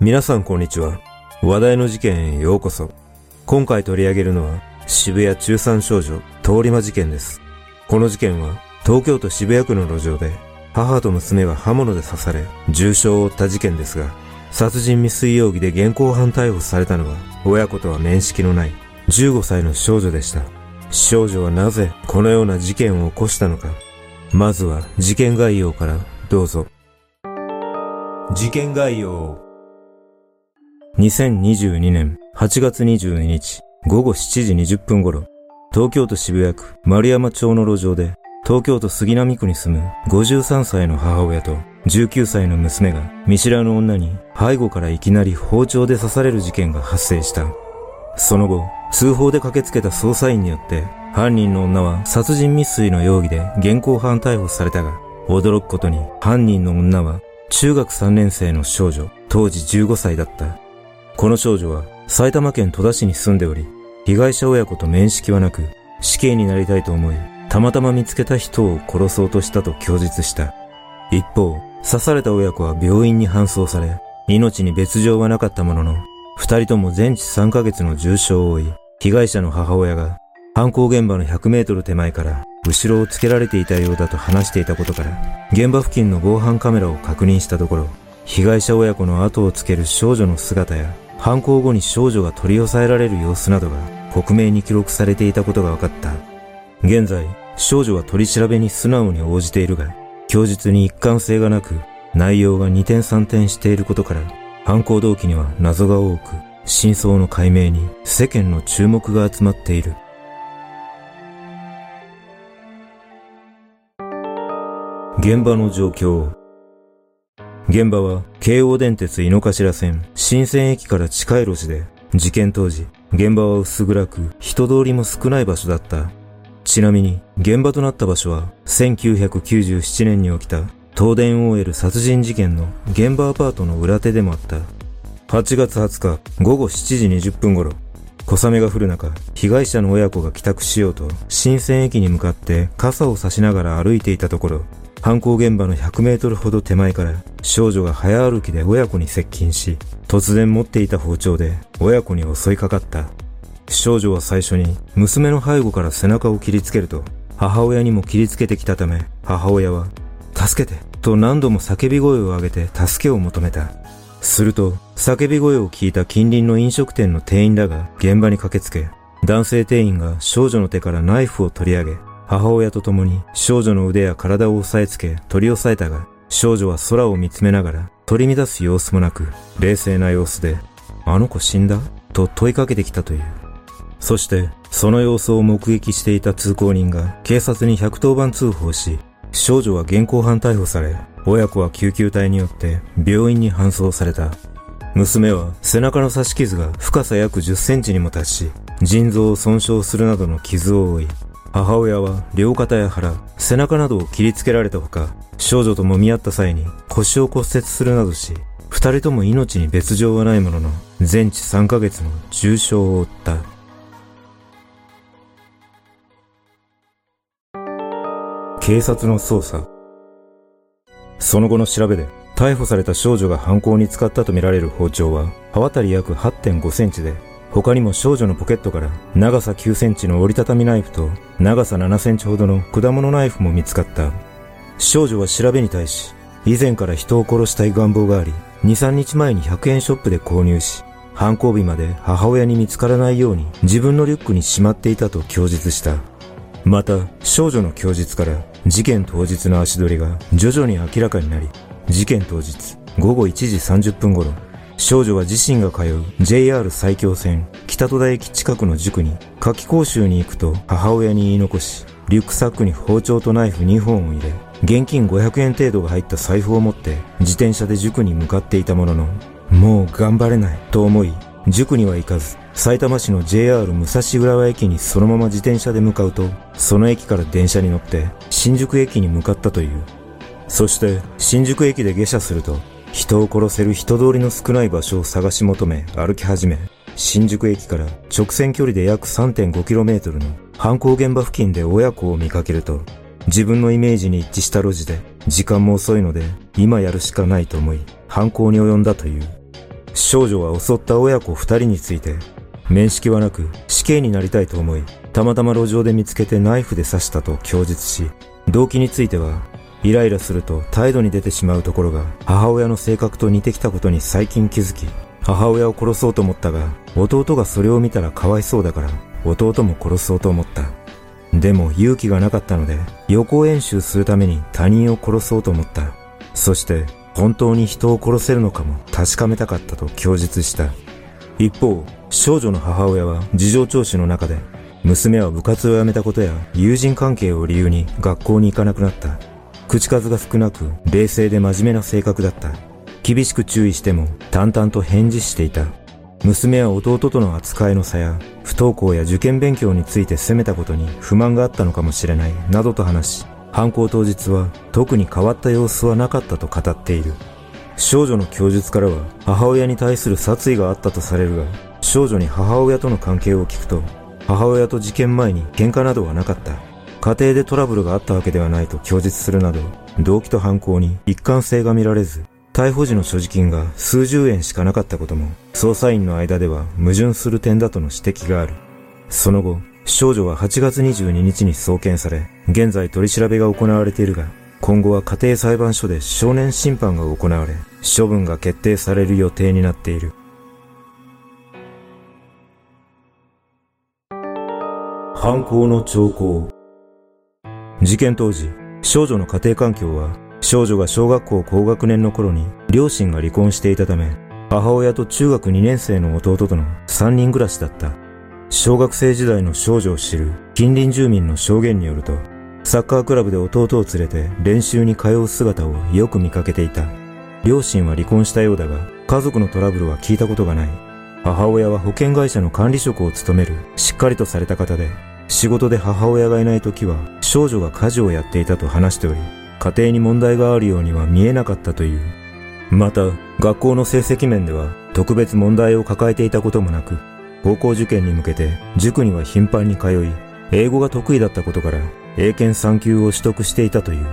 皆さんこんにちは。話題の事件へようこそ。今回取り上げるのは渋谷中3少女通り魔事件です。この事件は東京都渋谷区の路上で母と娘が刃物で刺され重傷を負った事件ですが、殺人未遂容疑で現行犯逮捕されたのは親子とは面識のない15歳の少女でした。少女はなぜこのような事件を起こしたのか。まずは事件概要からどうぞ。事件概要2022年8月22日午後7時20分頃、東京都渋谷区丸山町の路上で、東京都杉並区に住む53歳の母親と19歳の娘が見知らぬ女に背後からいきなり包丁で刺される事件が発生した。その後、通報で駆けつけた捜査員によって犯人の女は殺人未遂の容疑で現行犯逮捕されたが、驚くことに犯人の女は中学3年生の少女、当時15歳だった。この少女は埼玉県戸田市に住んでおり、被害者親子と面識はなく、死刑になりたいと思い、たまたま見つけた人を殺そうとしたと供述した。一方、刺された親子は病院に搬送され、命に別状はなかったものの、二人とも全治3ヶ月の重傷を負い、被害者の母親が犯行現場の100メートル手前から後ろをつけられていたようだと話していたことから、現場付近の防犯カメラを確認したところ、被害者親子の後をつける少女の姿や犯行後に少女が取り押さえられる様子などが克明に記録されていたことが分かった。現在、少女は取り調べに素直に応じているが、供述に一貫性がなく、内容が二点三点していることから、犯行動機には謎が多く、真相の解明に世間の注目が集まっている。現場の状況現場は京王電鉄井の頭線新線駅から近い路地で事件当時現場は薄暗く人通りも少ない場所だった。ちなみに現場となった場所は1997年に起きた東電 OL 殺人事件の現場アパートの裏手でもあった。8月20日午後7時20分頃、小雨が降る中、被害者の親子が帰宅しようと新線駅に向かって傘を差しながら歩いていたところ、犯行現場の100メートルほど手前から少女が早歩きで親子に接近し、突然持っていた包丁で親子に襲いかかった。少女は最初に娘の背後から背中を切りつけると、母親にも切りつけてきたため、母親は、助けてと何度も叫び声を上げて助けを求めた。すると、叫び声を聞いた近隣の飲食店の店員らが現場に駆けつけ、男性店員が少女の手からナイフを取り上げ、母親と共に少女の腕や体を押さえつけ取り押さえたが、少女は空を見つめながら取り乱す様子もなく、冷静な様子で、あの子死んだ？と問いかけてきたという。そして、その様子を目撃していた通行人が警察に110番通報し、少女は現行犯逮捕され、親子は救急隊によって病院に搬送された。娘は背中の刺し傷が深さ約10センチにも達し、腎臓を損傷するなどの傷を負い、母親は両肩や腹、背中などを切りつけられたほか、少女と揉み合った際に腰を骨折するなどし、二人とも命に別状はないものの、全治3ヶ月の重傷を負った。警察の捜査。その後の調べで、逮捕された少女が犯行に使ったとみられる包丁は、刃渡り約8.5センチで、他にも少女のポケットから長さ9センチの折りたたみナイフと長さ7センチほどの果物ナイフも見つかった。少女は調べに対し、以前から人を殺したい願望があり、2、3日前に100円ショップで購入し、犯行日まで母親に見つからないように自分のリュックにしまっていたと供述した。また、少女の供述から事件当日の足取りが徐々に明らかになり、事件当日午後1時30分頃、少女は自身が通う JR 埼京線北戸田駅近くの塾に夏季講習に行くと母親に言い残し、リュックサックに包丁とナイフ2本を入れ、現金500円程度が入った財布を持って自転車で塾に向かっていたものの、もう頑張れないと思い、塾には行かず、埼玉市の JR 武蔵浦和駅にそのまま自転車で向かうと、その駅から電車に乗って新宿駅に向かったという。そして新宿駅で下車すると、人を殺せる人通りの少ない場所を探し求め歩き始め、新宿駅から直線距離で約 3.5km の犯行現場付近で親子を見かけると、自分のイメージに一致した路地で、時間も遅いので、今やるしかないと思い、犯行に及んだという。少女は襲った親子二人について、面識はなく死刑になりたいと思い、たまたま路上で見つけてナイフで刺したと供述し、動機については、イライラすると態度に出てしまうところが母親の性格と似てきたことに最近気づき、母親を殺そうと思ったが、弟がそれを見たらかわいそうだから、弟も殺そうと思った。でも勇気がなかったので、予行演習するために他人を殺そうと思った。そして、本当に人を殺せるのかも確かめたかったと供述した。一方、少女の母親は事情聴取の中で、娘は部活を辞めたことや友人関係を理由に学校に行かなくなった。口数が少なく冷静で真面目な性格だった。厳しく注意しても淡々と返事していた。娘は弟との扱いの差や不登校や受験勉強について責めたことに不満があったのかもしれないなどと話し、犯行当日は特に変わった様子はなかったと語っている。少女の供述からは母親に対する殺意があったとされるが、少女に母親との関係を聞くと、母親と事件前に喧嘩などはなかった。家庭でトラブルがあったわけではないと供述するなど、動機と犯行に一貫性が見られず、逮捕時の所持金が数十円しかなかったことも、捜査員の間では矛盾する点だとの指摘がある。その後、少女は8月22日に送検され、現在取り調べが行われているが、今後は家庭裁判所で少年審判が行われ、処分が決定される予定になっている。犯行の兆候事件当時、少女の家庭環境は少女が小学校高学年の頃に両親が離婚していたため、母親と中学2年生の弟との3人暮らしだった。小学生時代の少女を知る近隣住民の証言によると、サッカークラブで弟を連れて練習に通う姿をよく見かけていた。両親は離婚したようだが、家族のトラブルは聞いたことがない。母親は保険会社の管理職を務めるしっかりとされた方で、仕事で母親がいない時は少女が家事をやっていたと話しており、家庭に問題があるようには見えなかったという。また、学校の成績面では特別問題を抱えていたこともなく、高校受験に向けて塾には頻繁に通い、英語が得意だったことから英検3級を取得していたという。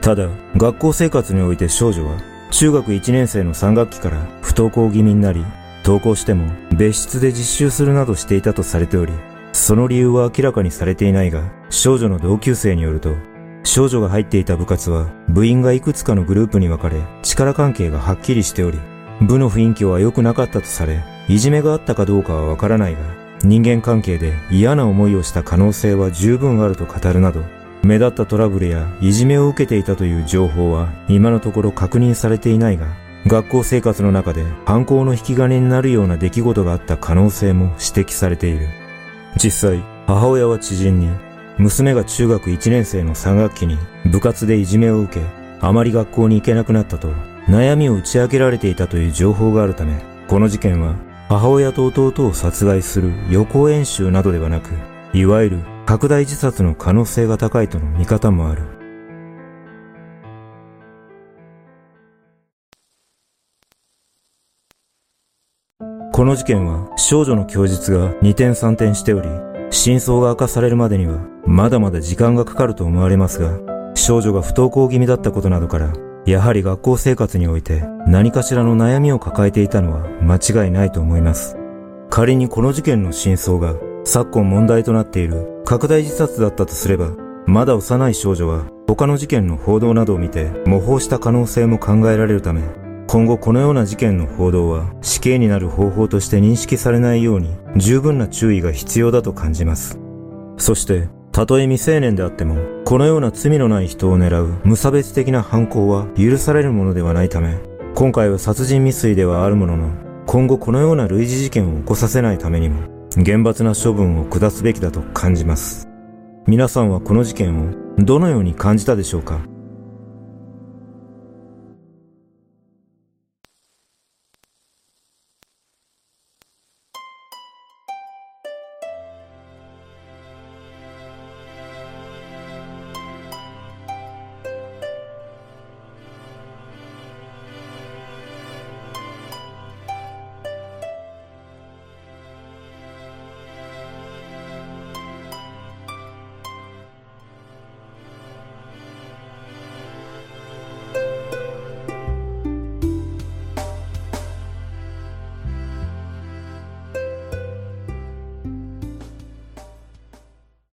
ただ、学校生活において少女は中学1年生の3学期から不登校気味になり、登校しても別室で実習するなどしていたとされており、その理由は明らかにされていないが、少女の同級生によると、少女が入っていた部活は部員がいくつかのグループに分かれ力関係がはっきりしており部の雰囲気は良くなかったとされいじめがあったかどうかはわからないが人間関係で嫌な思いをした可能性は十分あると語るなど目立ったトラブルやいじめを受けていたという情報は今のところ確認されていないが学校生活の中で犯行の引き金になるような出来事があった可能性も指摘されている。実際母親は知人に娘が中学1年生の3学期に部活でいじめを受け、あまり学校に行けなくなったと悩みを打ち明けられていたという情報があるため、この事件は母親と弟を殺害する予行演習などではなく、いわゆる拡大自殺の可能性が高いとの見方もある。この事件は少女の供述が二転三転しており、真相が明かされるまでにはまだまだ時間がかかると思われますが、少女が不登校気味だったことなどから、やはり学校生活において何かしらの悩みを抱えていたのは間違いないと思います。仮にこの事件の真相が昨今問題となっている拡大自殺だったとすれば、まだ幼い少女は他の事件の報道などを見て模倣した可能性も考えられるため、今後このような事件の報道は死刑になる方法として認識されないように十分な注意が必要だと感じます。そして、たとえ未成年であっても、このような罪のない人を狙う無差別的な犯行は許されるものではないため、今回は殺人未遂ではあるものの、今後このような類似事件を起こさせないためにも、厳罰な処分を下すべきだと感じます。皆さんはこの事件をどのように感じたでしょうか？